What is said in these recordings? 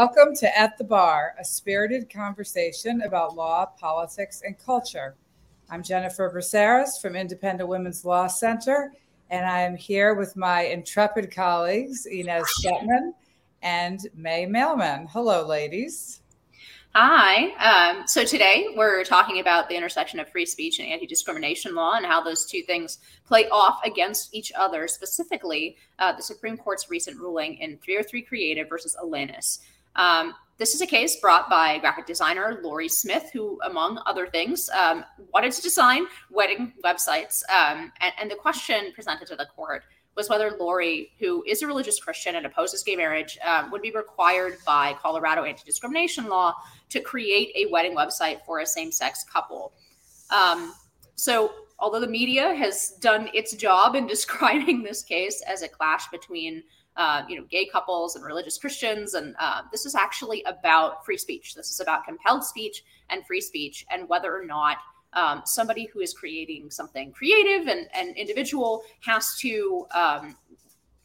Welcome to At the Bar, a spirited conversation about law, politics, and culture. I'm Jennifer Braceras from Independent Women's Law Center, and I am here with my intrepid colleagues, Inez Stepman and May Mailman. Hello, ladies. Hi. Um, so today we're talking about the intersection of free speech and anti discrimination law and how those two things play off against each other, specifically uh, the Supreme Court's recent ruling in 303 Creative versus Elenis. Um, this is a case brought by graphic designer Lorie Smith, who, among other things, um, wanted to design wedding websites. Um, and, and, the question presented to the court was whether Lorie, who is a religious Christian and opposes gay marriage, um, would be required by Colorado anti discrimination law to create a wedding website for a same sex couple. Um, so, although the media has done its job in describing this case as a clash between uh, you know, gay couples and religious Christians. And uh, this is actually about free speech. This is about compelled speech and free speech, and whether or not um, somebody who is creating something creative and, and individual has to um,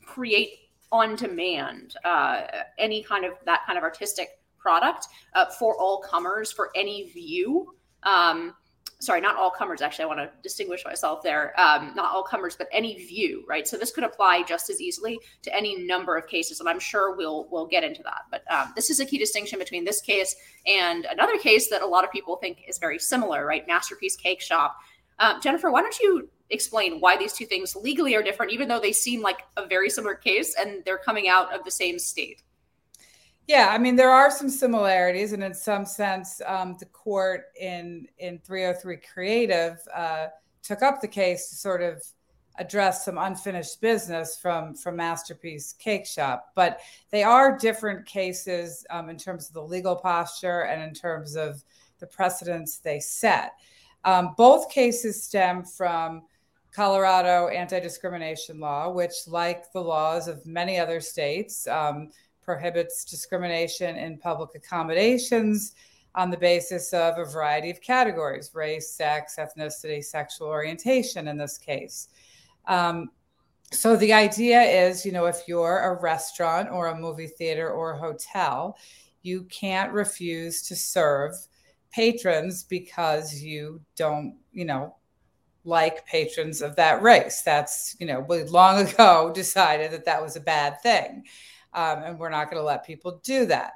create on demand uh, any kind of that kind of artistic product uh, for all comers for any view. Um, sorry, not all comers. Actually, I want to distinguish myself there. Um, not all comers, but any view, right? So this could apply just as easily to any number of cases, and I'm sure we'll we'll get into that. But um, this is a key distinction between this case and another case that a lot of people think is very similar, right? Masterpiece Cake Shop. Um, Jennifer, why don't you explain why these two things legally are different, even though they seem like a very similar case and they're coming out of the same state? Yeah, I mean there are some similarities, and in some sense, um, the court in in 303 Creative uh, took up the case to sort of address some unfinished business from from Masterpiece Cake Shop. But they are different cases um, in terms of the legal posture and in terms of the precedents they set. Um, both cases stem from Colorado anti discrimination law, which, like the laws of many other states, um, prohibits discrimination in public accommodations on the basis of a variety of categories race, sex, ethnicity, sexual orientation in this case. Um, so the idea is, you know, if you're a restaurant or a movie theater or a hotel, you can't refuse to serve patrons because you don't, you know, like patrons of that race. That's, you know, we long ago decided that that was a bad thing um, and we're not going to let people do that.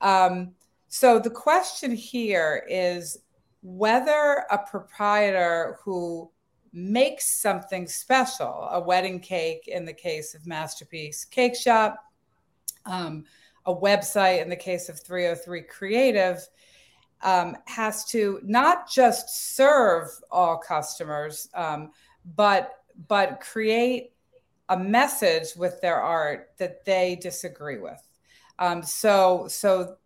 Um, so the question here is whether a proprietor who makes something special, a wedding cake in the case of Masterpiece Cake Shop, um, a website in the case of 303 Creative, um, has to not just serve all customers, um, but but create a message with their art that they disagree with. Um, so, so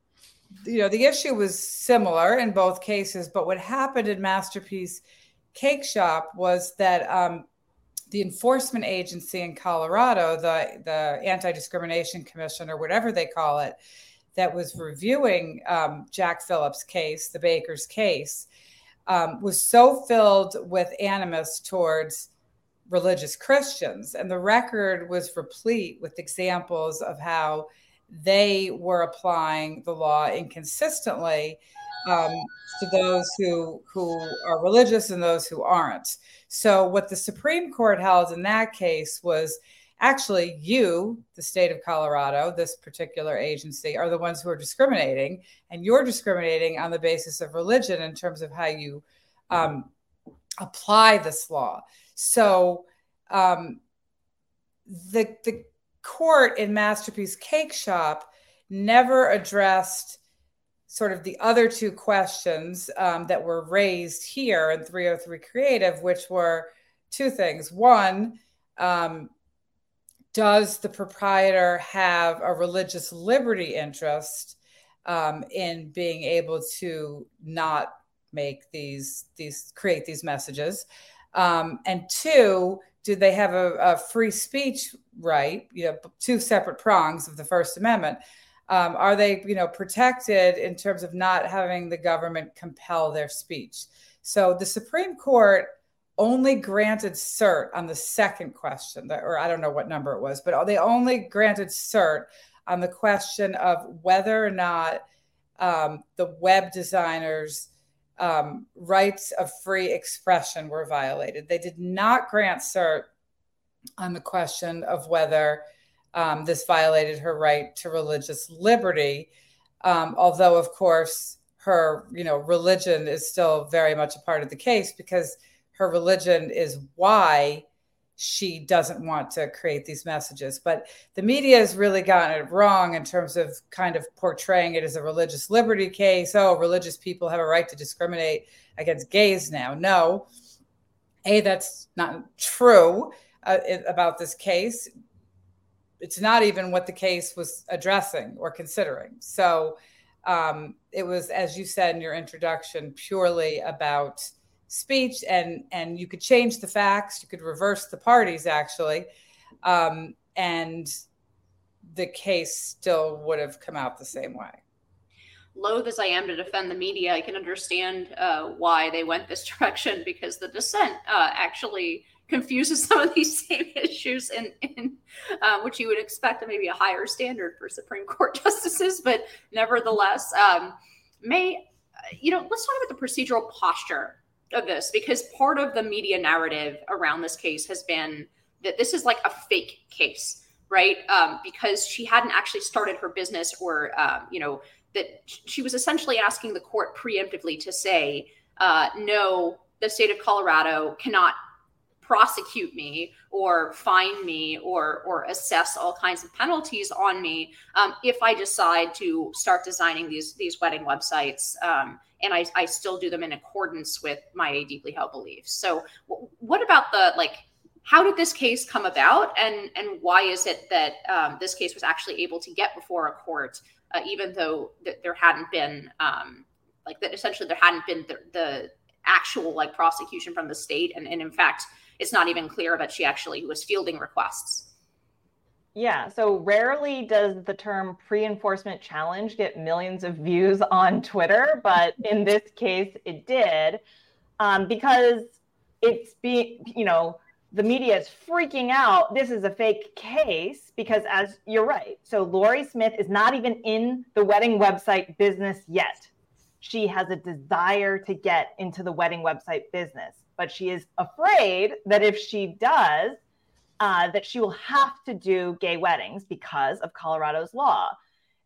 you know, the issue was similar in both cases, but what happened in Masterpiece Cake Shop was that um, the enforcement agency in Colorado, the the Anti Discrimination Commission or whatever they call it, that was reviewing um, Jack Phillips' case, the Baker's case, um, was so filled with animus towards religious Christians. And the record was replete with examples of how they were applying the law inconsistently um, to those who who are religious and those who aren't. So what the Supreme Court held in that case was actually you, the state of Colorado, this particular agency, are the ones who are discriminating, and you're discriminating on the basis of religion in terms of how you um, apply this law. So um, the the court in Masterpiece Cake Shop never addressed sort of the other two questions um, that were raised here in 303 Creative, which were two things. One, um, does the proprietor have a religious liberty interest um, in being able to not make these these create these messages? Um, and two, do they have a, a, free speech right? You know, two separate prongs of the First Amendment. Um, are they, you know, protected in terms of not having the government compel their speech? So the Supreme Court only granted cert on the second question, or I don't know what number it was, but they only granted cert on the question of whether or not um, the web designers' um, rights of free expression were violated. They did not grant cert on the question of whether um, this violated her right to religious liberty. Um, although, of course, her you know religion is still very much a part of the case because her religion is why she doesn't want to create these messages. But the media has really gotten it wrong in terms of kind of portraying it as a religious liberty case. Oh, religious people have a right to discriminate against gays now. No, A, that's not true uh, about this case. It's not even what the case was addressing or considering. So um, it was, as you said in your introduction, purely about speech and and you could change the facts you could reverse the parties actually. Um, and the case still would have come out the same way. Loath as i am to defend the media i can understand uh, why they went this direction because the dissent uh, actually confuses some of these same issues in, in uh, which you would expect maybe a higher standard for supreme court justices but nevertheless um, May you know let's talk about the procedural posture of this because part of the media narrative around this case has been that this is like a fake case, right? Um, because she hadn't actually started her business or, um, you know, that she was essentially asking the court preemptively to say, uh, no, the state of Colorado cannot prosecute me or fine me or or assess all kinds of penalties on me um, if I decide to start designing these these wedding websites um, and I, I still do them in accordance with my deeply held beliefs. So, w- what about the like? How did this case come about, and and why is it that um, this case was actually able to get before a court, uh, even though th- there hadn't been um, like that? Essentially, there hadn't been the, the actual like prosecution from the state, and, and in fact, it's not even clear that she actually was fielding requests. Yeah, so rarely does the term pre enforcement challenge get millions of views on Twitter, but in this case it did um, because it's being, you know, the media is freaking out. This is a fake case because, as you're right, so Lorie Smith is not even in the wedding website business yet. She has a desire to get into the wedding website business, but she is afraid that if she does, uh, that she will have to do gay weddings because of Colorado's law.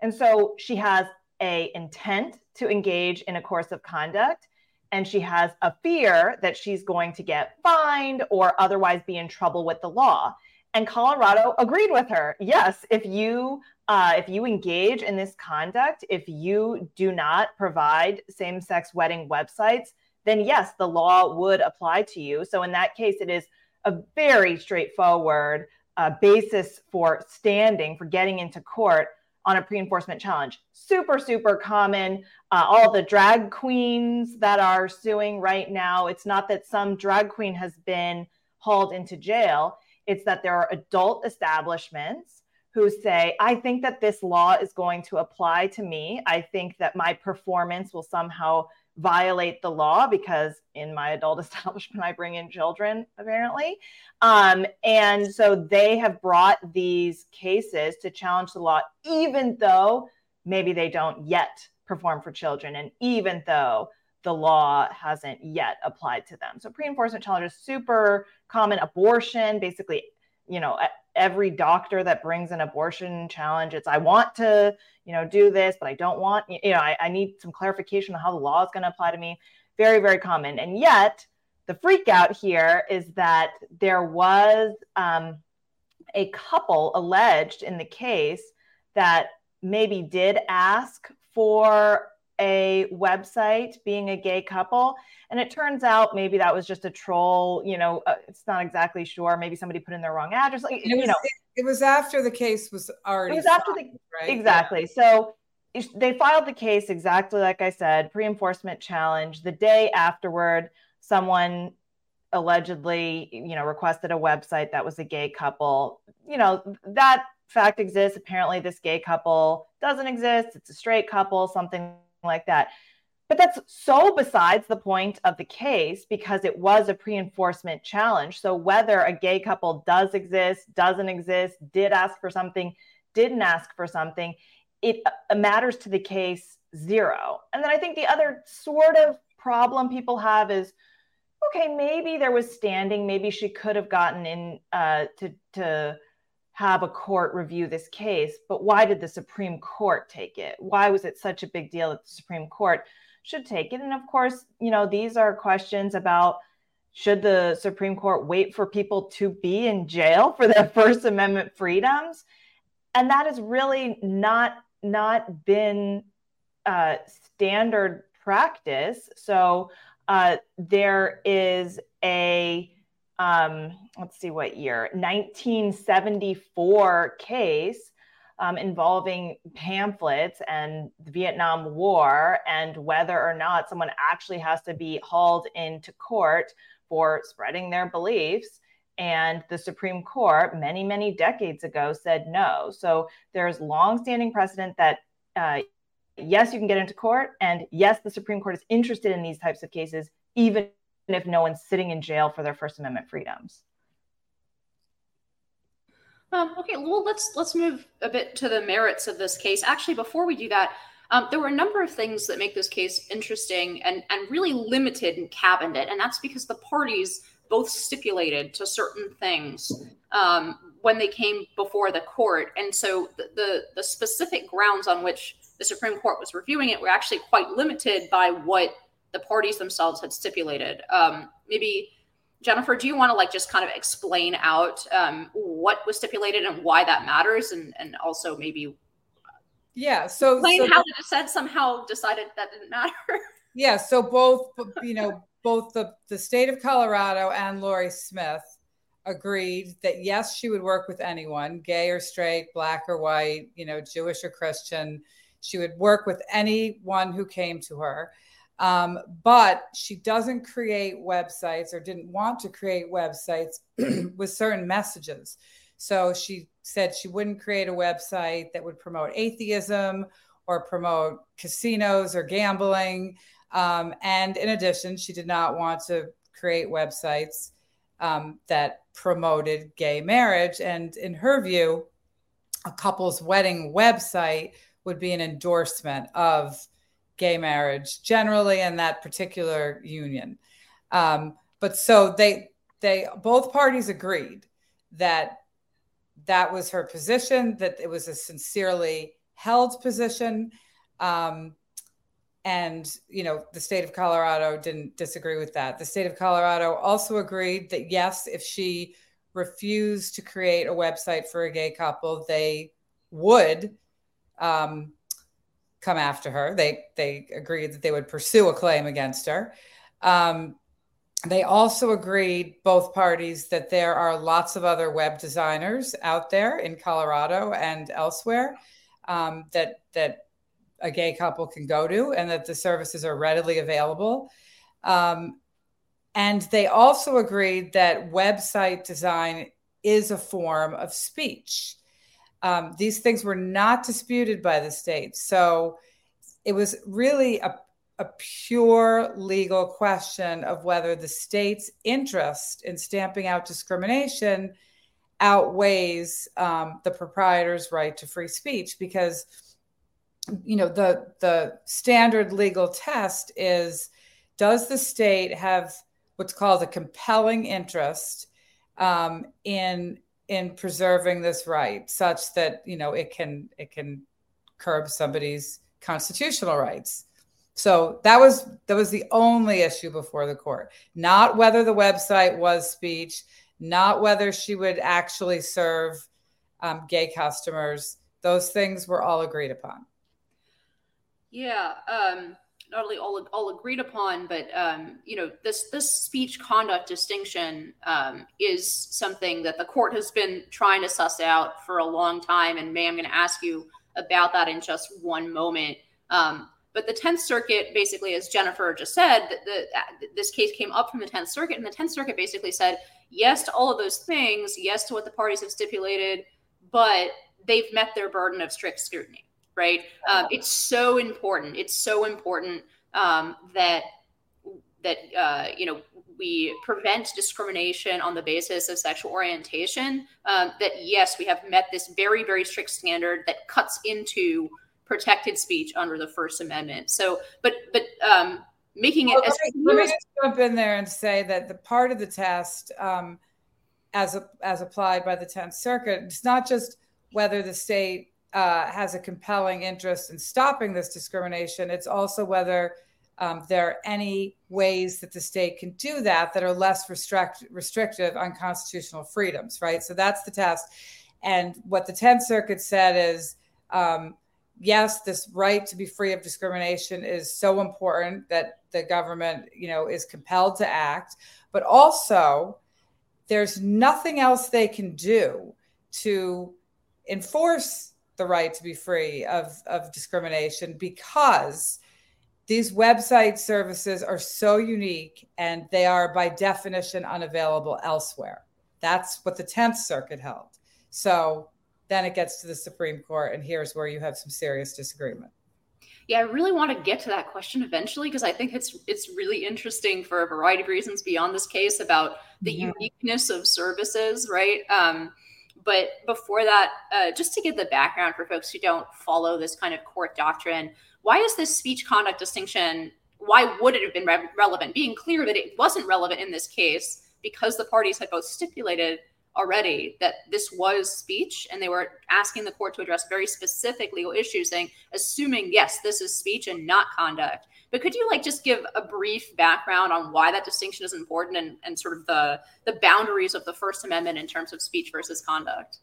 And so she has a intent to engage in a course of conduct and she has a fear that she's going to get fined or otherwise be in trouble with the law. And Colorado agreed with her. Yes, if you uh, if you engage in this conduct, if you do not provide same-sex wedding websites, then yes, the law would apply to you. So in that case, it is a very straightforward uh, basis for standing, for getting into court on a pre enforcement challenge. Super, super common. Uh, all the drag queens that are suing right now, it's not that some drag queen has been hauled into jail, it's that there are adult establishments who say, I think that this law is going to apply to me. I think that my performance will somehow violate the law because in my adult establishment I bring in children apparently. Um, and so they have brought these cases to challenge the law, even though maybe they don't yet perform for children, and even though the law hasn't yet applied to them. So pre-enforcement challenge is super common. Abortion, basically, you know, every doctor that brings an abortion challenge, it's I want to you know, do this, but I don't want, you know, I, I need some clarification on how the law is going to apply to me. Very, very common. And yet, the freak out here is that there was um, a couple alleged in the case that maybe did ask for a website being a gay couple and it turns out maybe that was just a troll you know uh, it's not exactly sure maybe somebody put in their wrong address like, you know it was after the case was already. It was after the right? exactly. Yeah. So they filed the case exactly like I said, pre-enforcement challenge. The day afterward, someone allegedly, you know, requested a website that was a gay couple. You know, that fact exists. Apparently, this gay couple doesn't exist. It's a straight couple, something like that. But that's so besides the point of the case because it was a pre enforcement challenge. So, whether a gay couple does exist, doesn't exist, did ask for something, didn't ask for something, it uh, matters to the case zero. And then I think the other sort of problem people have is okay, maybe there was standing, maybe she could have gotten in uh, to to have a court review this case, but why did the Supreme Court take it? Why was it such a big deal that the Supreme Court should take it? And of course, you know, these are questions about should the Supreme Court wait for people to be in jail for their First Amendment freedoms? And that has really not not been uh, standard practice. So uh, there is a um, let's see what year 1974 case um, involving pamphlets and the Vietnam War and whether or not someone actually has to be hauled into court for spreading their beliefs. And the Supreme Court, many, many decades ago, said no. So there's longstanding precedent that uh, yes, you can get into court, and yes, the Supreme Court is interested in these types of cases, even if no one's sitting in jail for their First Amendment freedoms. Um, okay, well, let's let's move a bit to the merits of this case. Actually, before we do that, um, there were a number of things that make this case interesting and and really limited in cabinet, and that's because the parties both stipulated to certain things um, when they came before the court, and so the, the the specific grounds on which the Supreme Court was reviewing it were actually quite limited by what the parties themselves had stipulated. Um, maybe Jennifer, do you want to like just kind of explain out um, what was stipulated and why that matters, and and also maybe yeah, so explain so how the dissent somehow decided that didn't matter. Yeah, so both you know both the the state of Colorado and Lorie Smith agreed that yes, she would work with anyone, gay or straight, black or white, you know, Jewish or Christian. She would work with anyone who came to her. Um, but she doesn't create websites or didn't want to create websites with certain messages. So she said she wouldn't create a website that would promote atheism or promote casinos or gambling. Um, and in addition, she did not want to create websites um, that promoted gay marriage. And in her view, a couple's wedding website would be an endorsement of gay marriage generally in that particular union. Um, but so they they both parties agreed that that was her position, that it was a sincerely held position. Um, and you know the state of colorado didn't disagree with that the state of colorado also agreed that yes if she refused to create a website for a gay couple they would um, come after her. They they agreed that they would pursue a claim against her. Um, they also agreed, both parties, that there are lots of other web designers out there in Colorado and elsewhere um, that that a gay couple can go to, and that the services are readily available. Um, and they also agreed that website design is a form of speech. Um, these things were not disputed by the state. So it was really a, a pure legal question of whether the state's interest in stamping out discrimination outweighs um, the proprietor's right to free speech because you know the the standard legal test is does the state have what's called a compelling interest um, in in preserving this right such that you know it can it can curb somebody's constitutional rights. So that was that was the only issue before the court. Not whether the website was speech not whether she would actually serve um, gay customers. Those things were all agreed upon. Yeah um not only all, all agreed upon, but um, you know this this speech conduct distinction um, is something that the court has been trying to suss out for a long time. And May, I'm going to ask you about that in just one moment. Um, but the Tenth Circuit, basically, as Jennifer just said, the, the, this case came up from the Tenth Circuit, and the Tenth Circuit basically said yes to all of those things, yes to what the parties have stipulated, but they've met their burden of strict scrutiny right? Um, it's so important. It's so important um, that that uh, you know we prevent discrimination on the basis of sexual orientation, um, that yes, we have met this very, very strict standard that cuts into protected speech under the First Amendment. So, but but um, making it well, as let me, just jump in there and say that the part of the test, um, as a, as applied by the Tenth Circuit, it's not just whether the state uh, has a compelling interest in stopping this discrimination. It's also whether um, there are any ways that the state can do that that are less restrict, restrictive on constitutional freedoms, right? So that's the test. And what the 10th Circuit said is um, yes, this right to be free of discrimination is so important that the government, you know, is compelled to act, but also there's nothing else they can do to enforce the right to be free of, of discrimination because these website services are so unique and they are by definition unavailable elsewhere. That's what the 10th Circuit held. So then it gets to the Supreme Court, and here's where you have some serious disagreement. Yeah, I really want to get to that question eventually because I think it's it's really interesting for a variety of reasons beyond this case about the yeah. uniqueness of services, right? Um, but before that, uh, just to give the background for folks who don't follow this kind of court doctrine, why is this speech conduct distinction? Why would it have been re- relevant? Being clear that it wasn't relevant in this case because the parties had both stipulated already that this was speech and they were asking the court to address very specific legal issues saying assuming yes this is speech and not conduct but could you like just give a brief background on why that distinction is important and, and sort of the the boundaries of the first amendment in terms of speech versus conduct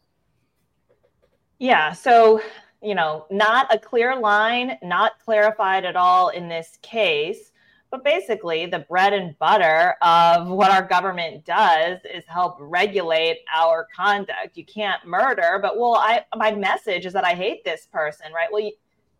yeah so you know not a clear line not clarified at all in this case but basically, the bread and butter of what our government does is help regulate our conduct. You can't murder, but well, I my message is that I hate this person, right? Well, you,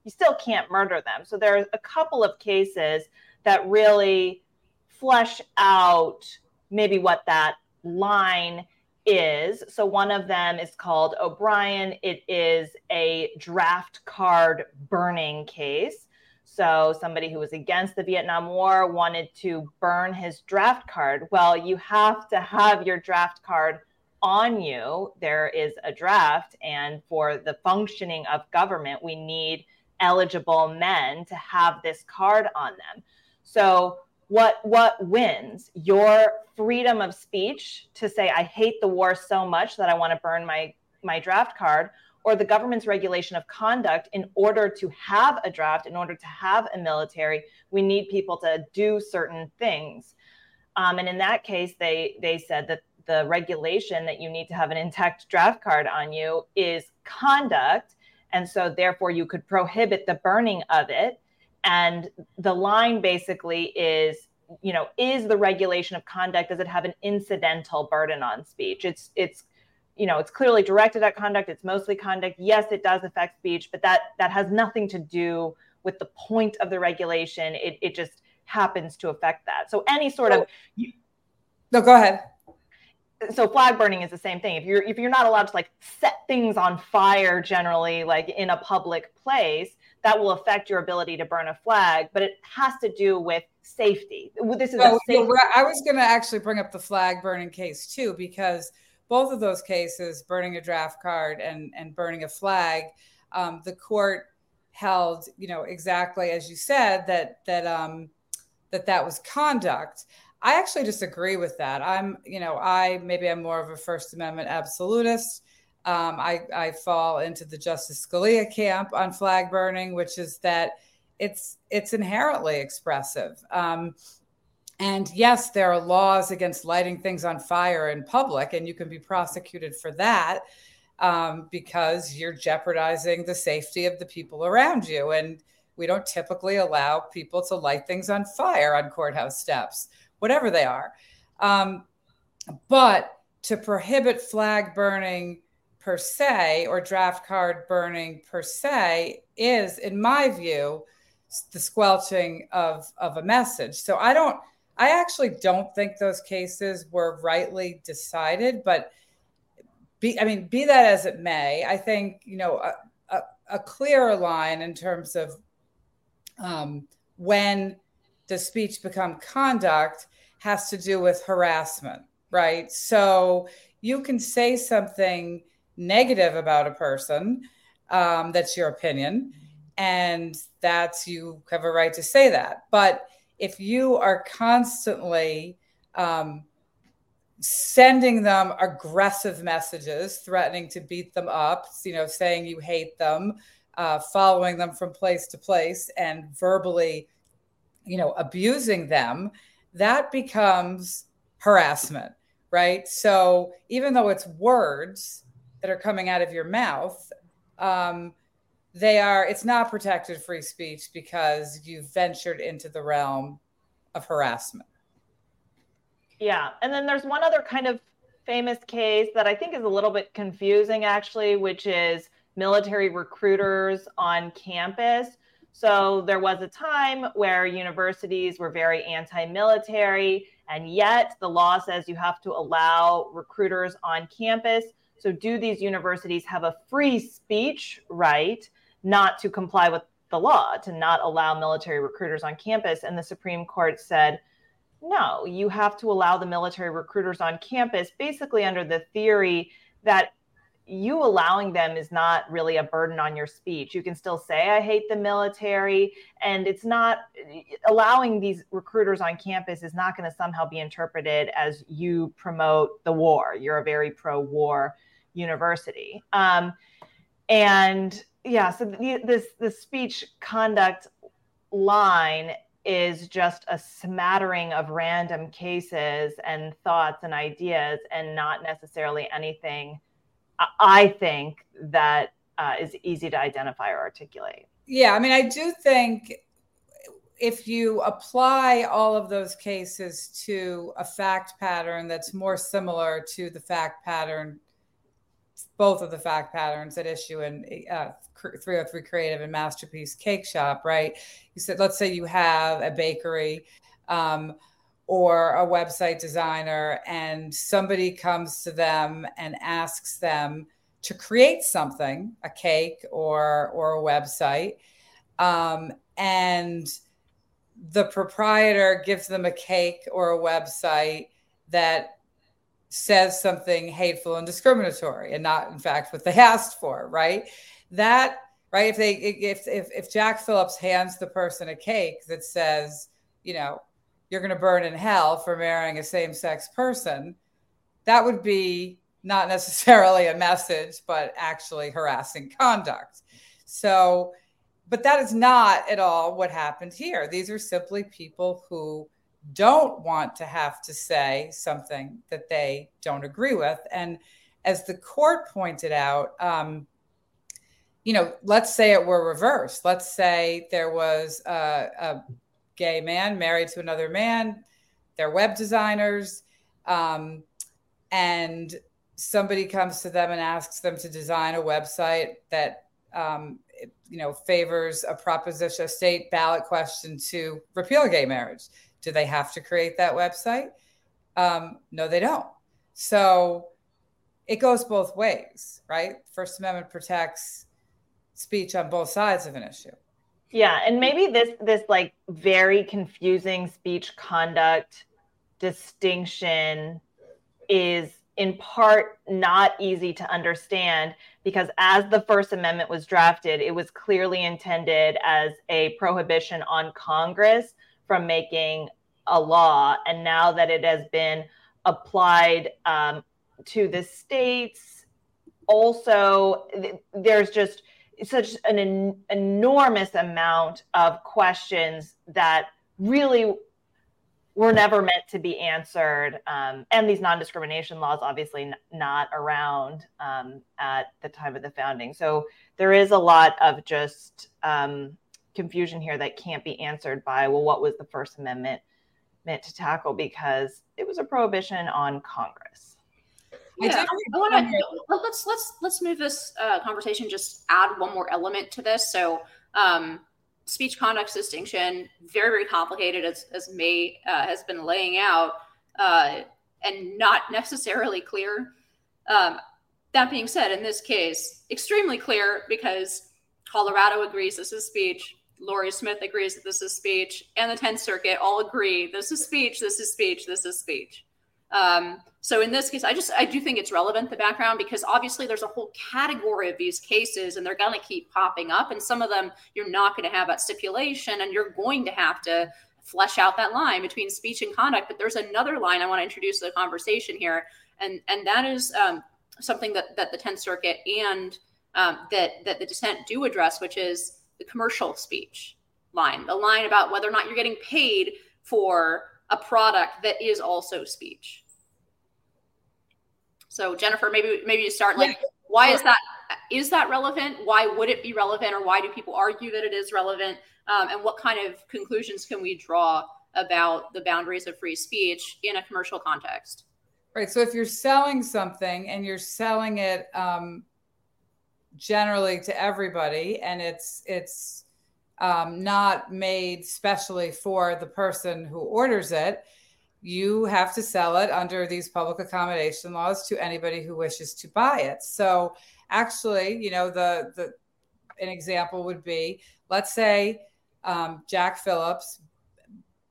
you still can't murder them. So there are a couple of cases that really flesh out maybe what that line is. So one of them is called O'Brien. It is a draft card burning case. So, somebody who was against the Vietnam War wanted to burn his draft card. Well, you have to have your draft card on you. There is a draft, and for the functioning of government, we need eligible men to have this card on them. So, what what wins? Your freedom of speech to say I hate the war so much that I want to burn my my draft card or the government's regulation of conduct in order to have a draft, in order to have a military, we need people to do certain things. Um, and in that case, they they said that the regulation that you need to have an intact draft card on you is conduct, and so therefore you could prohibit the burning of it. And the line basically is, you know, is the regulation of conduct does it have an incidental burden on speech? It's it's you know it's clearly directed at conduct. It's mostly conduct. Yes it does affect speech but that that has nothing to do with the point of the regulation. It, it just happens to affect that. So any sort of you, no go ahead so flag burning is the same thing. If you're if you're not allowed to like set things on fire generally like in a public place that will affect your ability to burn a flag but it has to do with safety. This is oh, safety- i was going to actually bring up the flag burning case too because both of those cases, burning a draft card and, and burning a flag, um, the court held, you know, exactly as you said that that um, that that was conduct. I actually disagree with that. I'm, you know, I maybe I'm more of a First Amendment absolutist. Um, I, I fall into the Justice Scalia camp on flag burning, which is that it's it's inherently expressive. Um, and yes, there are laws against lighting things on fire in public, and you can be prosecuted for that um, because you're jeopardizing the safety of the people around you. And we don't typically allow people to light things on fire on courthouse steps, whatever they are. Um, but to prohibit flag burning per se or draft card burning per se is, in my view, the squelching of, of a message. So I don't I actually don't think those cases were rightly decided, but be, I mean, be that as it may, I think, you know, a, a, a clearer line in terms of um, when does speech become conduct has to do with harassment, right? So you can say something negative about a person, um, that's your opinion, and that's you have a right to say that. But if you are constantly um, sending them aggressive messages, threatening to beat them up, you know, saying you hate them, uh, following them from place to place, and verbally, you know, abusing them, that becomes harassment, right? So even though it's words that are coming out of your mouth, um, they are it's not protected free speech because you've ventured into the realm of harassment yeah and then there's one other kind of famous case that i think is a little bit confusing actually which is military recruiters on campus so there was a time where universities were very anti-military and yet the law says you have to allow recruiters on campus so do these universities have a free speech right not to comply with the law, to not allow military recruiters on campus. And the Supreme Court said, no, you have to allow the military recruiters on campus, basically under the theory that you allowing them is not really a burden on your speech. You can still say, I hate the military. And it's not allowing these recruiters on campus is not going to somehow be interpreted as you promote the war. You're a very pro war university. Um, and yeah so the, this the speech conduct line is just a smattering of random cases and thoughts and ideas and not necessarily anything i think that uh, is easy to identify or articulate yeah i mean i do think if you apply all of those cases to a fact pattern that's more similar to the fact pattern both of the fact patterns at issue in uh, 303 Creative and Masterpiece Cake Shop, right? You said, let's say you have a bakery um, or a website designer, and somebody comes to them and asks them to create something, a cake or or a website, um, and the proprietor gives them a cake or a website that says something hateful and discriminatory and not in fact what they asked for right? That right if they if if, if jack phillips hands the person a cake that says you know you're going to burn in hell for marrying a same-sex person that would be not necessarily a message but actually harassing conduct so but that is not at all what happened here these are simply people who don't want to have to say something that they don't agree with. And as the court pointed out, um, you know, let's say it were reversed. Let's say there was a, a gay man married to another man, they're web designers, um, and somebody comes to them and asks them to design a website that um, you know favors a proposition, a state ballot question to repeal gay marriage. Do they have to create that website? Um, no, they don't. So it goes both ways, right? First Amendment protects speech on both sides of an issue. Yeah, and maybe this this like very confusing speech conduct distinction is in part not easy to understand because as the First Amendment was drafted, it was clearly intended as a prohibition on Congress from making a law. And now that it has been applied um, to the states, also, there's just such an en- enormous amount of questions that really were never meant to be answered. Um, and these non discrimination laws, obviously, n- not around um, at the time of the founding. So there is a lot of just um, confusion here that can't be answered by, well, what was the First Amendment meant to tackle because it was a prohibition on Congress. Yeah, I want to let's let's let's move this uh, conversation. Just add one more element to this. So, um, speech conduct distinction very very complicated as as May uh, has been laying out, uh, and not necessarily clear. Um, that being said, in this case, extremely clear because Colorado agrees this is speech. Lorie Smith agrees that this is speech, and the Tenth Circuit all agree this is speech, this is speech, this is speech. Um, so in this case, I just I do think it's relevant the background because obviously there's a whole category of these cases, and they're going to keep popping up, and some of them you're not going to have that stipulation, and you're going to have to flesh out that line between speech and conduct. But there's another line I want to introduce to the conversation here, and and that is um, something that that the Tenth Circuit and um, that that the dissent do address, which is the commercial speech line, the line about whether or not you're getting paid for a product that is also speech. So Jennifer, maybe maybe you start like yeah. why is that is that relevant? Why would it be relevant, or why do people argue that it is relevant? Um, and what kind of conclusions can we draw about the boundaries of free speech in a commercial context? Right. So if you're selling something and you're selling it um, generally to everybody, and it's it's um, not made specially for the person who orders it, you have to sell it under these public accommodation laws to anybody who wishes to buy it. So actually, you know, the the an example would be, let's say um, Jack Phillips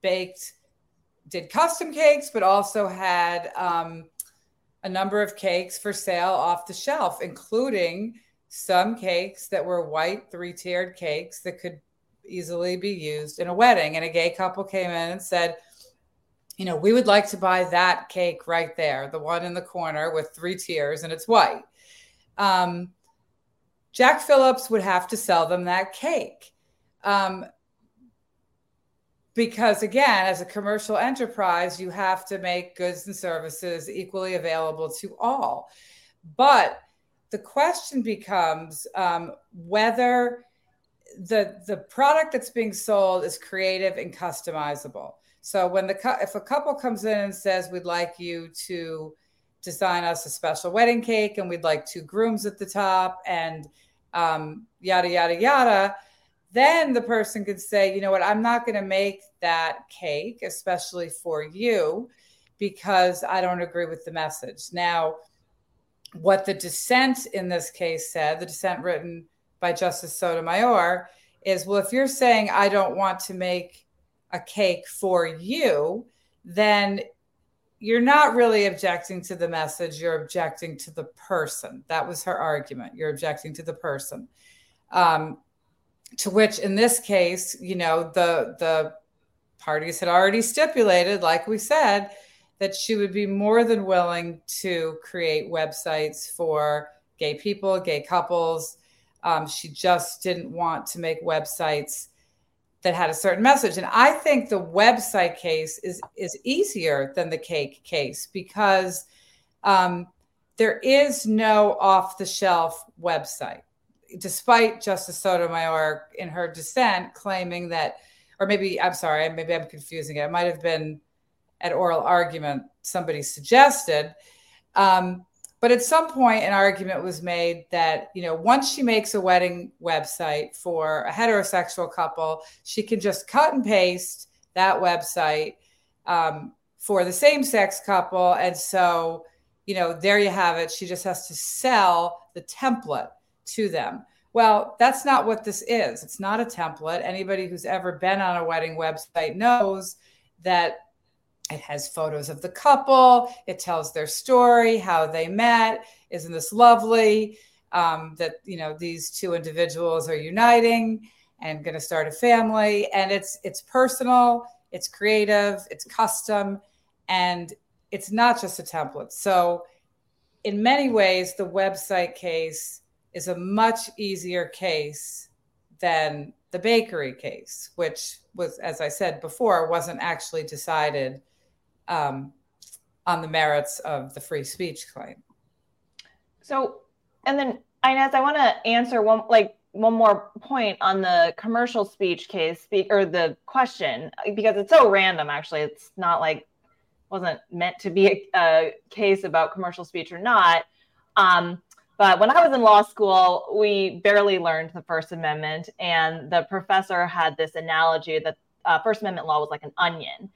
baked did custom cakes, but also had um, a number of cakes for sale off the shelf, including some cakes that were white three tiered cakes that could easily be used in a wedding. And a gay couple came in and said, you know, we would like to buy that cake right there, the one in the corner with three tiers and it's white. Um, Jack Phillips would have to sell them that cake. Um, because again, as a commercial enterprise, you have to make goods and services equally available to all. But the question becomes um, whether the the product that's being sold is creative and customizable. So when the if a couple comes in and says we'd like you to design us a special wedding cake and we'd like two grooms at the top and um, yada yada yada, then the person could say, you know what, I'm not going to make that cake, especially for you, because I don't agree with the message. Now what the dissent in this case said, the dissent written by Justice Sotomayor, is well, if you're saying I don't want to make a cake for you, then you're not really objecting to the message, you're objecting to the person. That was her argument. You're objecting to the person. Um, to which, in this case, you know, the the parties had already stipulated, like we said, that she would be more than willing to create websites for gay people, gay couples. Um, she just didn't want to make websites that had a certain message. And I think the website case is is easier than the cake case because um, there is no off the shelf website, despite Justice Sotomayor in her dissent claiming that, or maybe I'm sorry, maybe I'm confusing it. It might have been at oral argument somebody suggested. Um, but at some point, an argument was made that you know once she makes a wedding website for a heterosexual couple, she can just cut and paste that website um, for the same-sex couple, and so you know there you have it. She just has to sell the template to them. Well, that's not what this is. It's not a template. Anybody who's ever been on a wedding website knows that it has photos of the couple. It tells their story, how they met. Isn't this lovely? Um, that you know these two individuals are uniting and going to start a family, and it's it's personal, it's creative, it's custom, and it's not just a template. So, in many ways, the website case is a much easier case than the bakery case, which was, as I said before, wasn't actually decided um, on the merits of the free speech claim. So, and then Inez, I want to answer one like one more point on the commercial speech case, or the question because it's so random. Actually, it's not like wasn't meant to be a, a case about commercial speech or not. Um, but when I was in law school, we barely learned the First Amendment, and the professor had this analogy that uh, First Amendment law was like an onion,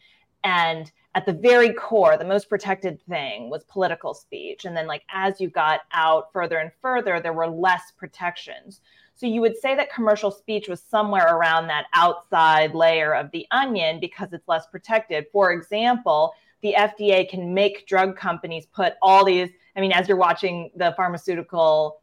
and at the very core, the most protected thing was political speech. And then, like, as you got out further and further, there were less protections. So you would say that commercial speech was somewhere around that outside layer of the onion because it's less protected. For example, the FDA can make drug companies put all these, I mean, as you're watching the pharmaceutical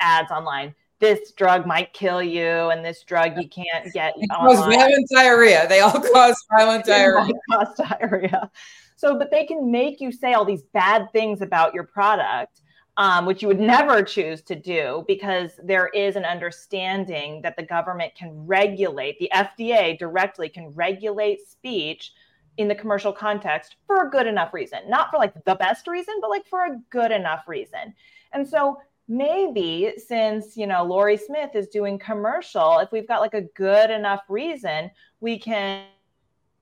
ads online, this drug might kill you and this drug you can't get. Cause violent diarrhea. They all cause violent diarrhea. cause diarrhea. So, but they can make you say all these bad things about your product um, which you would never choose to do because there is an understanding that the government can regulate, the FDA directly can regulate speech in the commercial context for a good enough reason. Not for like the best reason, but like for a good enough reason. And so maybe since, you know, Lorie Smith is doing commercial, if we've got like a good enough reason, we can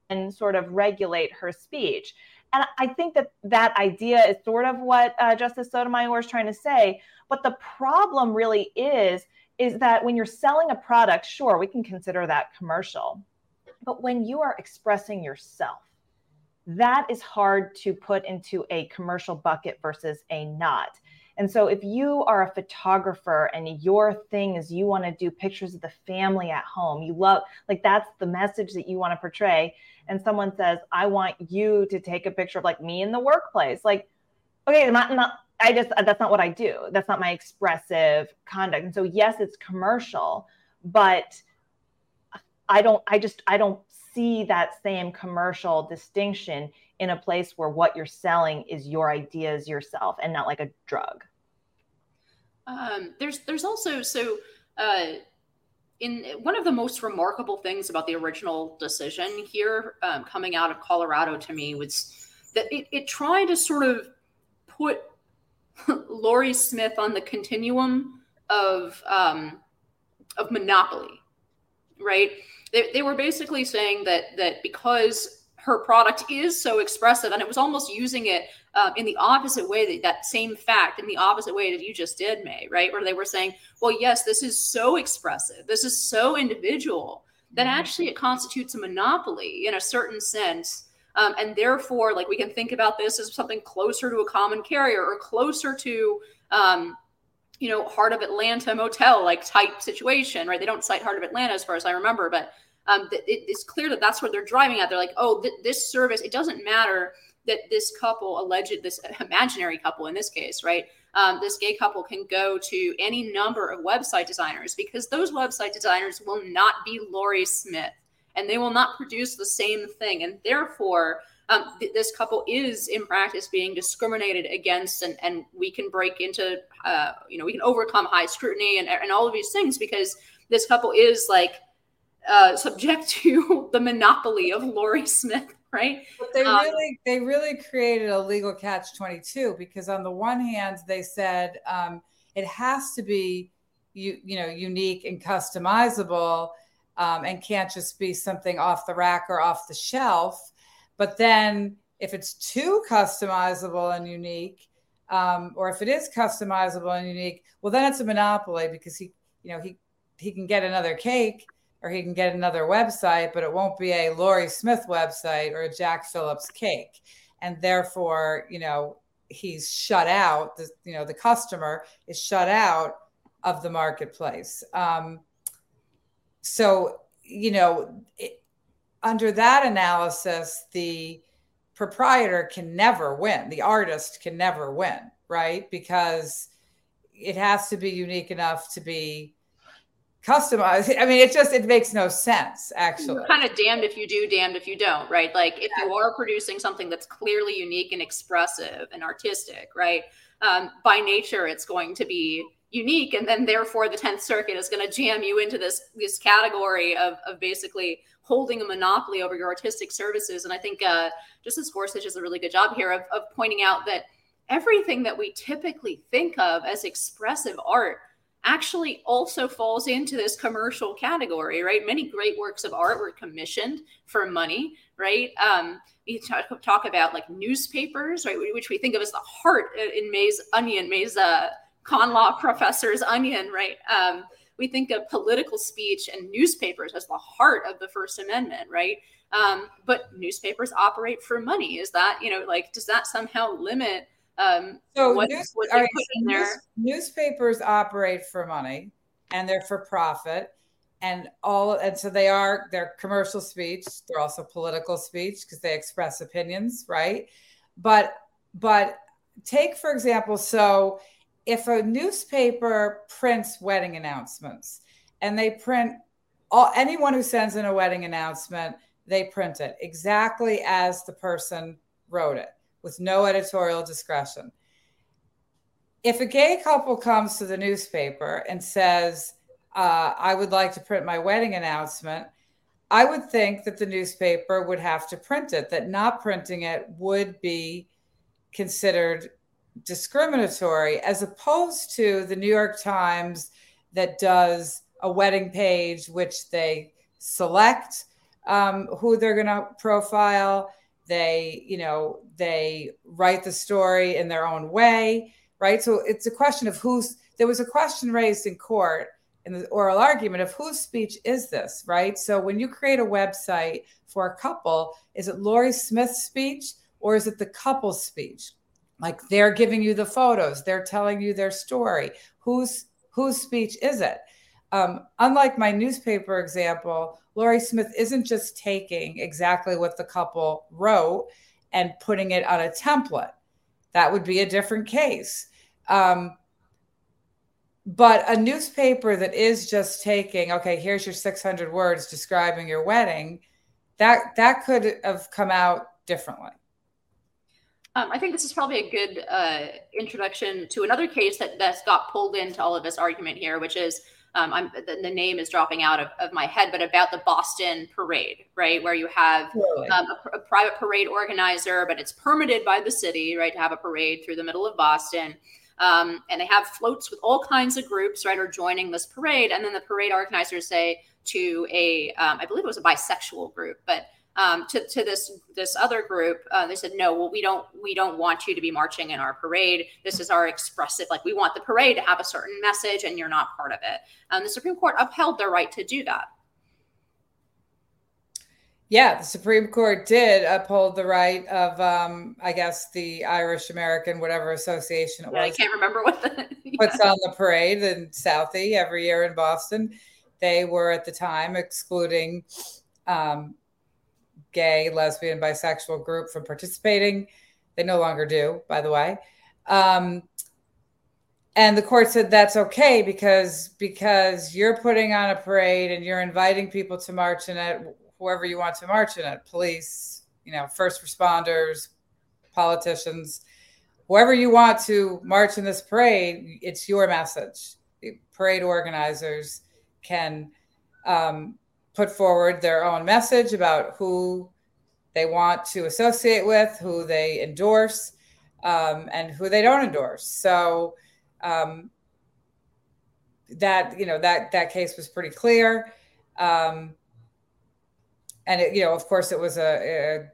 and sort of regulate her speech. And I think that that idea is sort of what uh, Justice Sotomayor is trying to say. But the problem really is, is that when you're selling a product, sure, we can consider that commercial. But when you are expressing yourself, that is hard to put into a commercial bucket versus a not. And so if you are a photographer and your thing is you want to do pictures of the family at home, you love like that's the message that you want to portray and someone says, I want you to take a picture of like me in the workplace. Like, okay, not, not, I just, that's not what I do. That's not my expressive conduct. And so, yes, it's commercial, but I don't, I just, I don't see that same commercial distinction in a place where what you're selling is your ideas yourself and not like a drug. Um, there's, there's also, so, uh, in one of the most remarkable things about the original decision here um, coming out of Colorado to me was that it, it tried to sort of put Lorie Smith on the continuum of um, of monopoly, right? They, they were basically saying that that because her product is so expressive, and it was almost using it um, in the opposite way that that same fact in the opposite way that you just did, May, right? Where they were saying, well, yes, this is so expressive, this is so individual that mm-hmm. actually it constitutes a monopoly in a certain sense. Um, and therefore, like we can think about this as something closer to a common carrier or closer to, um, you know, Heart of Atlanta motel like type situation, right? They don't cite Heart of Atlanta as far as I remember, but um, it, it's clear that that's what they're driving at. They're like, oh, th- this service, it doesn't matter that this couple, alleged, this imaginary couple in this case, right? Um, this gay couple can go to any number of website designers because those website designers will not be Lorie Smith and they will not produce the same thing. And therefore, um, th- this couple is in practice being discriminated against, and, and we can break into, uh, you know, we can overcome high scrutiny and, and all of these things because this couple is like uh, subject to the monopoly of Lorie Smith right? But they um, really they really created a legal catch twenty two because on the one hand they said um, it has to be you you know unique and customizable um, and can't just be something off the rack or off the shelf. But then if it's too customizable and unique, um, or if it is customizable and unique, well then it's a monopoly because he you know he he can get another cake or he can get another website, but it won't be a Lorie Smith website or a Jack Phillips cake. And therefore, you know, he's shut out, the, you know, the customer is shut out of the marketplace. Um, so, you know, it, under that analysis, the proprietor can never win, the artist can never win, right? Because it has to be unique enough to be customize. I mean, it just it makes no sense actually. You're kind of damned if you do, damned if you don't, right? Like if you are producing something that's clearly unique and expressive and artistic, right? Um, by nature, it's going to be unique, and then therefore the Tenth Circuit is going to jam you into this this category of of basically holding a monopoly over your artistic services. And I think uh, Justice Gorsuch does a really good job here of, of pointing out that everything that we typically think of as expressive art actually also falls into this commercial category, right? Many great works of art were commissioned for money, right? Um, we talk, talk about like newspapers, right, which we think of as the heart in May's onion, May's uh, con law professor's onion, right? Um, we think of political speech and newspapers as the heart of the First Amendment, right? Um, but newspapers operate for money. Is that, you know, like, does that somehow limit um, so what, news, what news, newspapers operate for money. and they're for profit and all and so they are they're commercial speech they're also political speech because they express opinions right but but take for example so if a newspaper prints wedding announcements and they print all anyone who sends in a wedding announcement they print it exactly as the person wrote it with no editorial discretion if a gay couple comes to the newspaper and says uh, I would like to print my wedding announcement, I would think that the newspaper would have to print it, that not printing it would be considered discriminatory, as opposed to the New York Times that does a wedding page, which they select um, who they're going to profile. They, you know, they write the story in their own way, right? So it's a question of who's. There was a question raised in court in the oral argument of whose speech is this, right? So when you create a website for a couple, is it Lorie Smith's speech or is it the couple's speech? Like they're giving you the photos, they're telling you their story. Whose whose speech is it? Um, unlike my newspaper example, Lorie Smith isn't just taking exactly what the couple wrote and putting it on a template. That would be a different case. Um, but a newspaper that is just taking okay here's your 600 words describing your wedding that that could have come out differently um, I think this is probably a good uh, introduction to another case that that's got pulled into all of this argument here, which is um, I'm, the, the, name is dropping out of, of, my head, but about the Boston parade, right? Where you have really? um, a, a, private parade organizer, but it's permitted by the city, right, to have a parade through the middle of Boston. Um, and they have floats with all kinds of groups, right, are joining this parade. And then the parade organizers say to a, um, I believe it was a bisexual group, but um, to, to this this other group, uh, they said, no, well, we don't we don't want you to be marching in our parade. This is our expressive, like we want the parade to have a certain message, and you're not part of it. Um, the Supreme Court upheld their right to do that. Yeah, the Supreme Court did uphold the right of, um, I guess, the Irish American, whatever association it was. I can't remember what the yeah. puts on the parade in Southie every year in Boston. They were at the time excluding um, gay, lesbian, bisexual group from participating. They no longer do, by the way. Um, and the court said that's okay because because you're putting on a parade and you're inviting people to march in it whoever you want to march in it police you know first responders politicians whoever you want to march in this parade it's your message the parade organizers can um, put forward their own message about who they want to associate with who they endorse um, and who they don't endorse so um, that you know that that case was pretty clear um, and it, you know, of course, it was a, a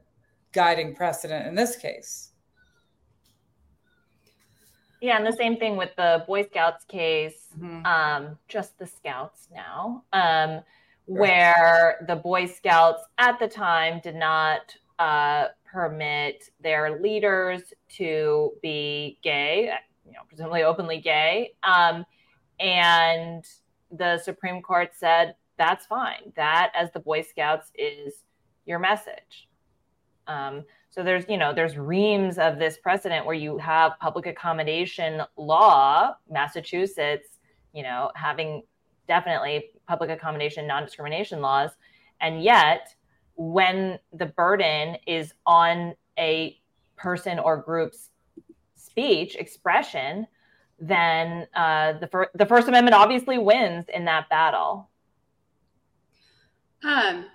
guiding precedent in this case. Yeah, and the same thing with the Boy Scouts case, mm-hmm. um, just the Scouts now, um, where the Boy Scouts at the time did not uh, permit their leaders to be gay, you know, presumably openly gay. Um, and the Supreme Court said that's fine. That, as the Boy Scouts, is your message. Um, so there's, you know, there's reams of this precedent where you have public accommodation law, Massachusetts, you know, having definitely public accommodation non-discrimination laws, and yet when the burden is on a person or group's speech expression, then uh, the, fir- the First Amendment obviously wins in that battle. Um,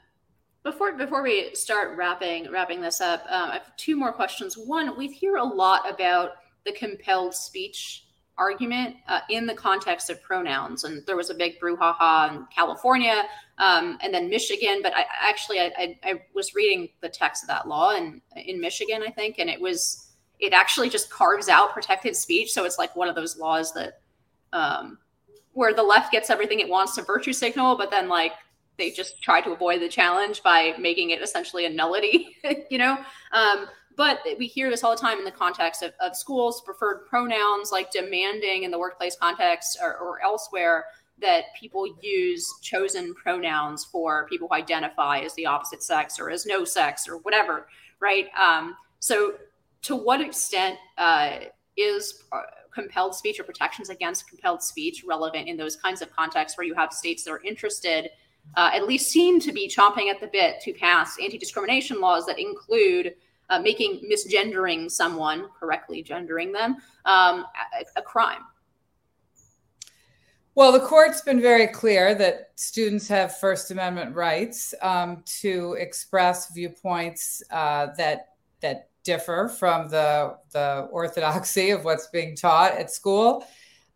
before before we start wrapping wrapping this up, um, I have two more questions. One, we hear a lot about the compelled speech argument uh, in the context of pronouns, and there was a big brouhaha in California um, and then Michigan. But I actually I, I, I was reading the text of that law in in Michigan, I think, and it was it actually just carves out protected speech. So it's like one of those laws that um, where the left gets everything it wants to virtue signal, but then like they just try to avoid the challenge by making it essentially a nullity, you know? Um, but we hear this all the time in the context of, of schools, preferred pronouns, like demanding in the workplace context or, or elsewhere that people use chosen pronouns for people who identify as the opposite sex or as no sex or whatever, right? Um, so, to what extent uh, is uh, compelled speech or protections against compelled speech relevant in those kinds of contexts where you have states that are interested, uh, at least seem to be chomping at the bit to pass anti discrimination laws that include uh, making misgendering someone, correctly gendering them, um, a, a crime? Well, the court's been very clear that students have First Amendment rights um, to express viewpoints uh, that that differ from the the orthodoxy of what's being taught at school,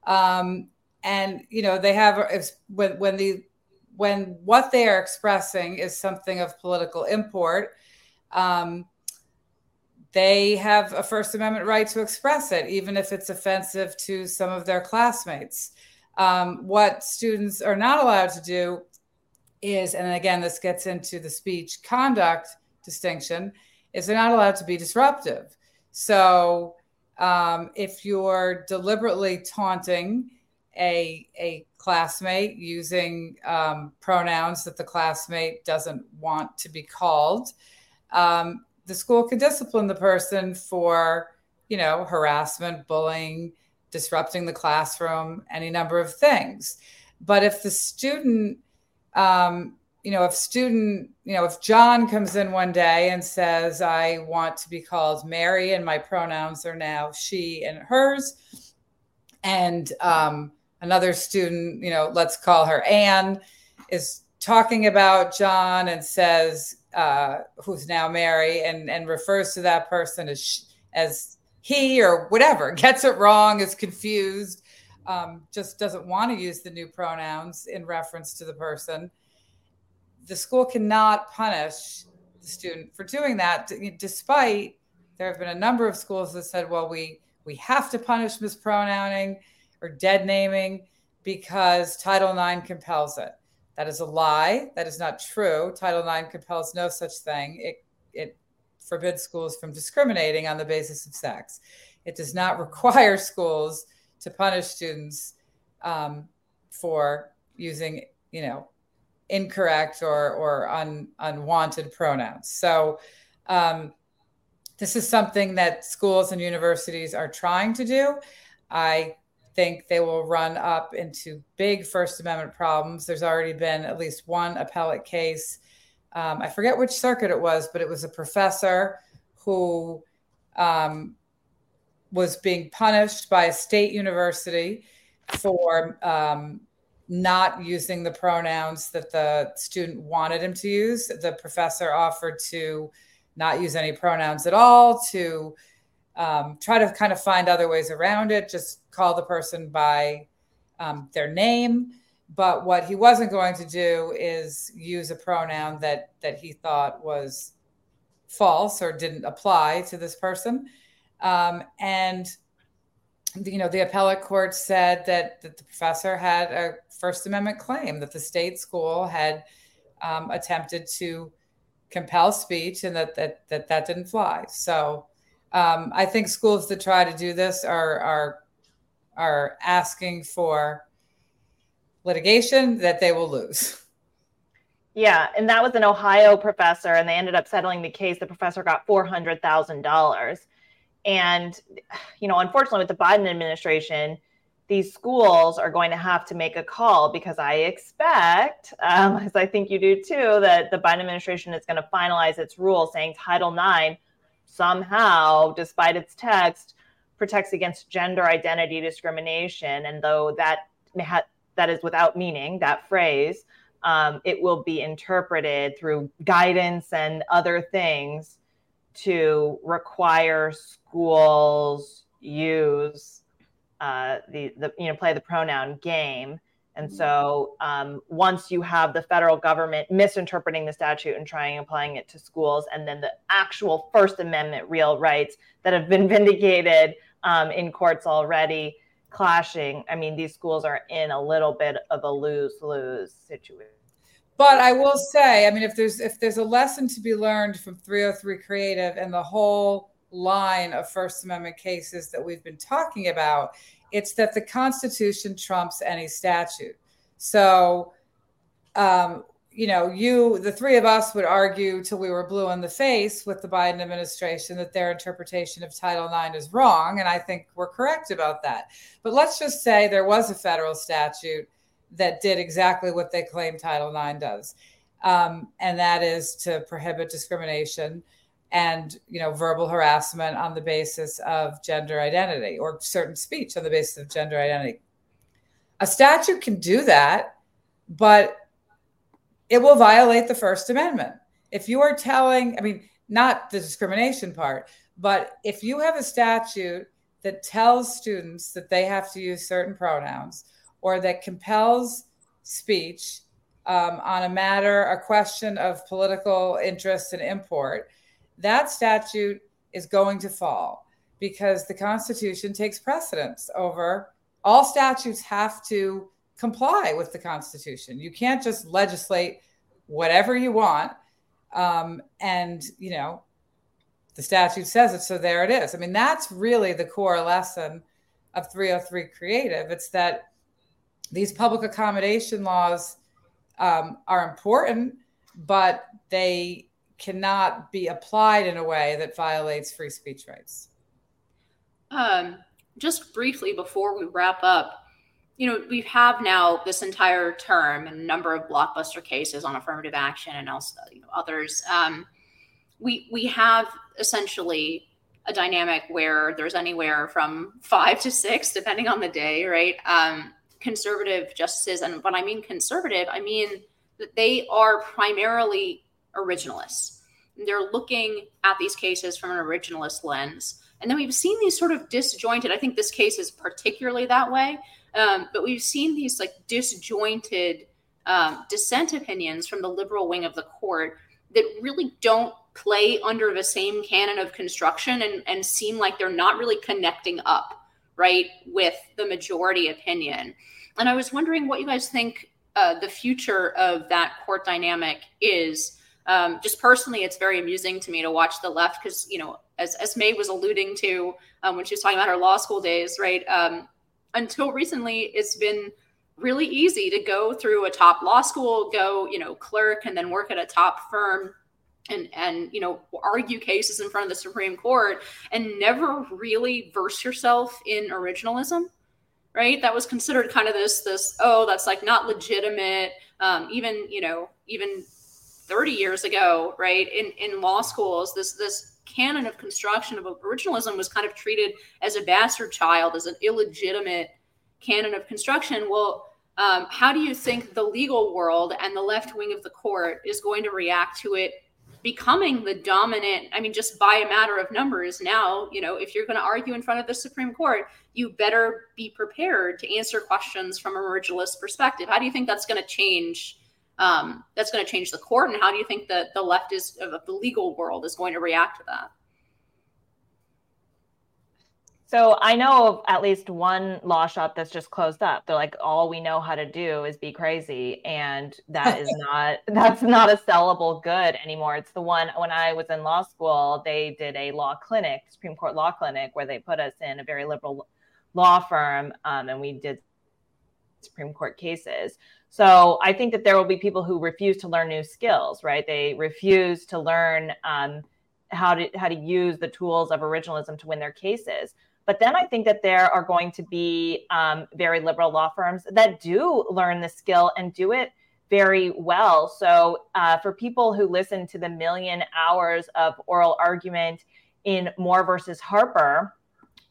um, and you know they have when when the when what they are expressing is something of political import. Um, they have a First Amendment right to express it, even if it's offensive to some of their classmates. Um, what students are not allowed to do is, and again, this gets into the speech conduct distinction, is they're not allowed to be disruptive. So um, if you're deliberately taunting a, a classmate using um, pronouns that the classmate doesn't want to be called, um, the school can discipline the person for, you know, harassment, bullying, disrupting the classroom, any number of things. But if the student, um, you know, if student, you know, if John comes in one day and says, I want to be called Mary and my pronouns are now she and hers, and um, another student, you know, let's call her Anne, is talking about John and says, uh, who's now Mary, and, and refers to that person as, as he or whatever gets it wrong, is confused, um, just doesn't want to use the new pronouns in reference to the person, the school cannot punish the student for doing that, despite there have been a number of schools that said, well, we we have to punish mispronouncing or dead naming because Title IX compels it. That is a lie. That is not true. Title IX compels no such thing. It it forbids schools from discriminating on the basis of sex. It does not require schools to punish students um, for using, you know, incorrect or or un, unwanted pronouns. So um, this is something that schools and universities are trying to do. I think they will run up into big First Amendment problems. There's already been at least one appellate case um, I forget which circuit it was, but it was a professor who um, was being punished by a state university for um, not using the pronouns that the student wanted him to use. The professor offered to not use any pronouns at all, to um, try to kind of find other ways around it, just call the person by um, their name. But what he wasn't going to do is use a pronoun that that he thought was false or didn't apply to this person. Um, and you know, the appellate court said that, that the professor had a First Amendment claim that the state school had um, attempted to compel speech and that that that, that didn't fly. So um, I think schools that try to do this are are are asking for litigation that they will lose. Yeah, and that was an Ohio professor, and they ended up settling the case. The professor got four hundred thousand dollars, and you know, unfortunately, with the Biden administration, these schools are going to have to make a call because I expect, um, as I think you do too, that the Biden administration is going to finalize its rule saying Title IX somehow, despite its text, protects against gender identity discrimination, and though that that is without meaning, that phrase, um, it will be interpreted through guidance and other things to require schools use uh, the, the, you know, play the pronoun game. And so um, once you have the federal government misinterpreting the statute and trying applying it to schools, and then the actual First Amendment real rights that have been vindicated um, in courts already, clashing, I mean, these schools are in a little bit of a lose lose situation. But I will say, I mean, if there's if there's a lesson to be learned from 303 Creative and the whole line of First Amendment cases that we've been talking about, it's that the Constitution trumps any statute. So, um, you know, you, the three of us would argue till we were blue in the face with the Biden administration that their interpretation of Title IX is wrong. And I think we're correct about that. But let's just say there was a federal statute that did exactly what they claim Title IX does. Um, and that is to prohibit discrimination and you know verbal harassment on the basis of gender identity or certain speech on the basis of gender identity a statute can do that but it will violate the First Amendment. If you are telling, I mean, not the discrimination part, but if you have a statute that tells students that they have to use certain pronouns or that compels speech um, on a matter, a question of political interest and import, that statute is going to fall because the Constitution takes precedence over all statutes have to comply with the Constitution. You can't just legislate whatever you want. Um, and, you know, the statute says it. So there it is. I mean, that's really the core lesson of 303 Creative. It's that these public accommodation laws um, are important, but they cannot be applied in a way that violates free speech rights. Um, just briefly before we wrap up, you know, we have now this entire term and a number of blockbuster cases on affirmative action and also you know, others. Um, we we have essentially a dynamic where there's anywhere from five to six, depending on the day, right? Um, conservative justices, and when I mean conservative, I mean that they are primarily originalists. They're looking at these cases from an originalist lens. And then we've seen these sort of disjointed, I think this case is particularly that way, um, but we've seen these like disjointed um, dissent opinions from the liberal wing of the court that really don't play under the same canon of construction and, and seem like they're not really connecting up, right, with the majority opinion. And I was wondering what you guys think uh, the future of that court dynamic is. Um, just personally, it's very amusing to me to watch the left because, you know, as, as May was alluding to um, when she was talking about her law school days, right? Um, until recently, it's been really easy to go through a top law school, go, you know, clerk and then work at a top firm and and you know argue cases in front of the Supreme Court and never really verse yourself in originalism right that was considered kind of this this oh that's like not legitimate um, even you know even 30 years ago right in in law schools this this canon of construction of originalism was kind of treated as a bastard child, as an illegitimate canon of construction. Well, um, how do you think the legal world and the left wing of the court is going to react to it becoming the dominant? I mean, just by a matter of numbers now, you know, if you're going to argue in front of the Supreme Court, you better be prepared to answer questions from a originalist perspective. How do you think that's going to change? Um, that's going to change the court and how do you think that the left is of the legal world is going to react to that? So i know of at least one law shop that's just closed up. They're like all we know how to do is be crazy and that is not that's not a sellable good anymore. It's the one when i was in law school they did a law clinic supreme court law clinic where they put us in a very liberal law firm um, and we did supreme court cases so I think that there will be people who refuse to learn new skills, right? They refuse to learn um, how to how to use the tools of originalism to win their cases. But then I think that there are going to be um, very liberal law firms that do learn the skill and do it very well. So uh, for people who listen to the million hours of oral argument in Moore versus Harper,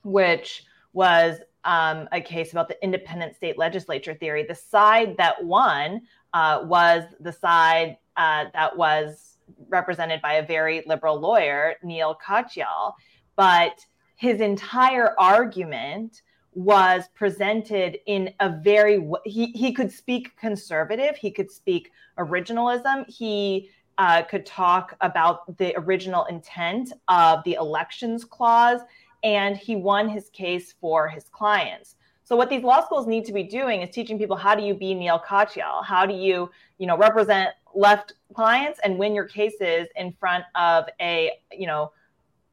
which was um, a case about the independent state legislature theory. The side that won uh, was the side uh, that was represented by a very liberal lawyer, Neil Katyal. But his entire argument was presented in a very he he could speak conservative he could speak originalism he uh, could talk about the original intent of the elections clause and he won his case for his clients. So what these law schools need to be doing is teaching people how do you be Neil Katyal? How do you, you know, represent left clients and win your cases in front of a, you know,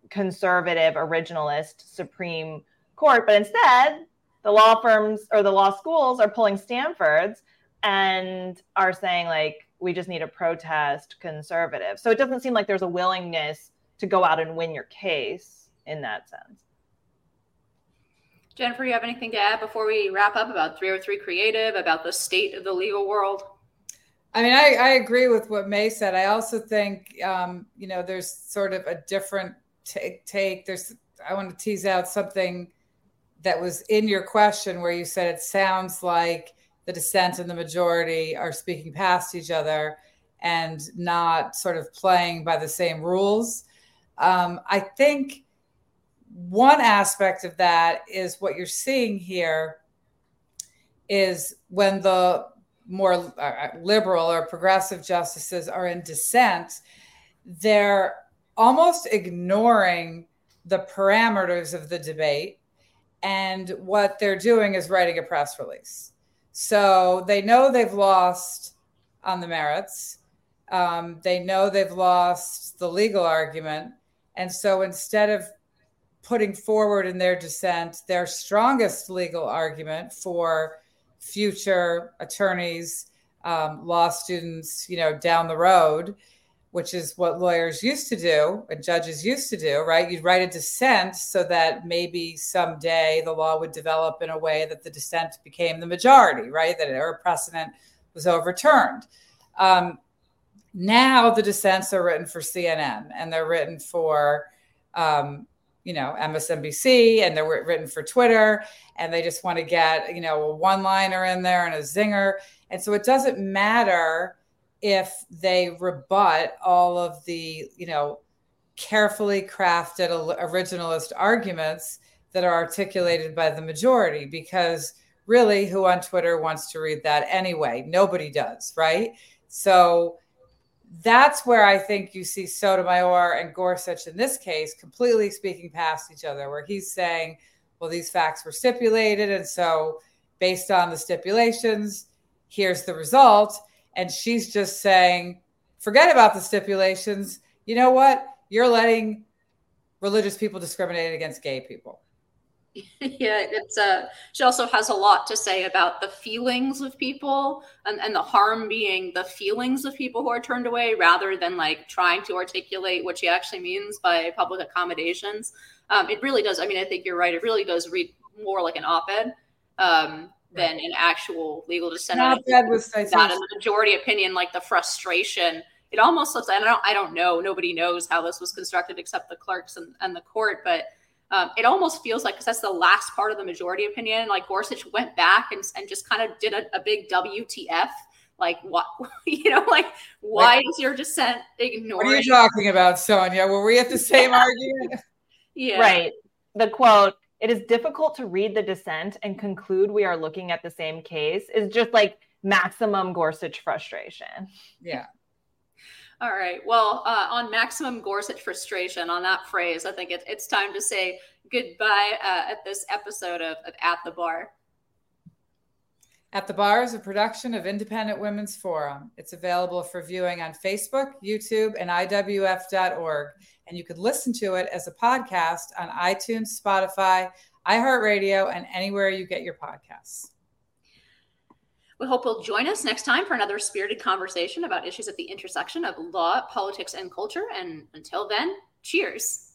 conservative originalist Supreme Court. But instead, the law firms or the law schools are pulling Stanfords and are saying like we just need to protest conservative. So it doesn't seem like there's a willingness to go out and win your case in that sense. Jennifer, you have anything to add before we wrap up about 303 Creative, about the state of the legal world? I mean, I, I agree with what May said. I also think, um, you know, there's sort of a different take, take. There's, I want to tease out something that was in your question where you said it sounds like the dissent and the majority are speaking past each other and not sort of playing by the same rules. Um, I think one aspect of that is what you're seeing here is when the more uh, liberal or progressive justices are in dissent, they're almost ignoring the parameters of the debate. And what they're doing is writing a press release. So they know they've lost on the merits. Um, they know they've lost the legal argument. And so instead of putting forward in their dissent their strongest legal argument for future attorneys, um, law students, you know, down the road, which is what lawyers used to do and judges used to do, right? You'd write a dissent so that maybe someday the law would develop in a way that the dissent became the majority, right? That a precedent was overturned. Um, now the dissents are written for CNN and they're written for um, you know MSNBC and they're written for Twitter and they just want to get you know a one liner in there and a zinger. And so it doesn't matter if they rebut all of the you know carefully crafted originalist arguments that are articulated by the majority because really who on Twitter wants to read that anyway? Nobody does right? So that's where I think you see Sotomayor and Gorsuch in this case completely speaking past each other, where he's saying, well, these facts were stipulated. And so, based on the stipulations, here's the result. And she's just saying, forget about the stipulations. You know what? You're letting religious people discriminate against gay people. yeah, it's uh she also has a lot to say about the feelings of people and, and the harm being the feelings of people who are turned away rather than like trying to articulate what she actually means by public accommodations. Um, it really does. I mean, I think you're right. It really does read more like an op-ed um, than an actual legal dissent. Was that in the majority opinion, like the frustration. It almost looks. I don't. I don't know. Nobody knows how this was constructed except the clerks and, and the court, but um, it almost feels like because that's the last part of the majority opinion. Like Gorsuch went back and, and just kind of did a, a big WTF. Like what you know, like why like, is your dissent ignored? What are you talking about, Sonia? Were we at the same argument? Yeah. Right. The quote, it is difficult to read the dissent and conclude we are looking at the same case is just like maximum Gorsuch frustration. Yeah. All right. Well, uh, on maximum Gorsuch frustration, on that phrase, I think it, it's time to say goodbye uh, at this episode of, of At the Bar. At the Bar is a production of Independent Women's Forum. It's available for viewing on Facebook, YouTube, and IWF.org. And you can listen to it as a podcast on iTunes, Spotify, iHeartRadio, and anywhere you get your podcasts. We hope you'll join us next time for another spirited conversation about issues at the intersection of law, politics, and culture. And until then, cheers.